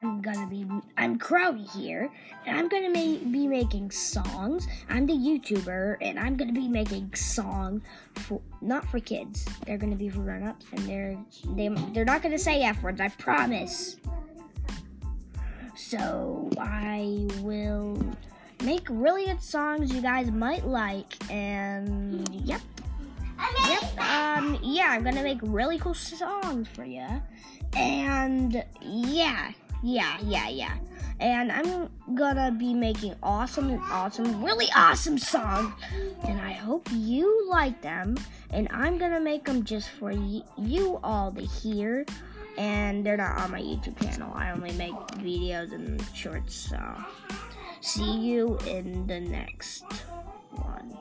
I'm gonna be I'm Crowdy here, and I'm gonna ma- be making songs. I'm the YouTuber, and I'm gonna be making songs for not for kids. They're gonna be for grown-ups, and they're they they're not gonna say f words. I promise. So I will make really good songs you guys might like, and yep. Yep. Um. Yeah, I'm gonna make really cool songs for you, and yeah, yeah, yeah, yeah. And I'm gonna be making awesome, and awesome, really awesome songs, and I hope you like them. And I'm gonna make them just for y- you all to hear. And they're not on my YouTube channel. I only make videos and shorts. So, see you in the next one.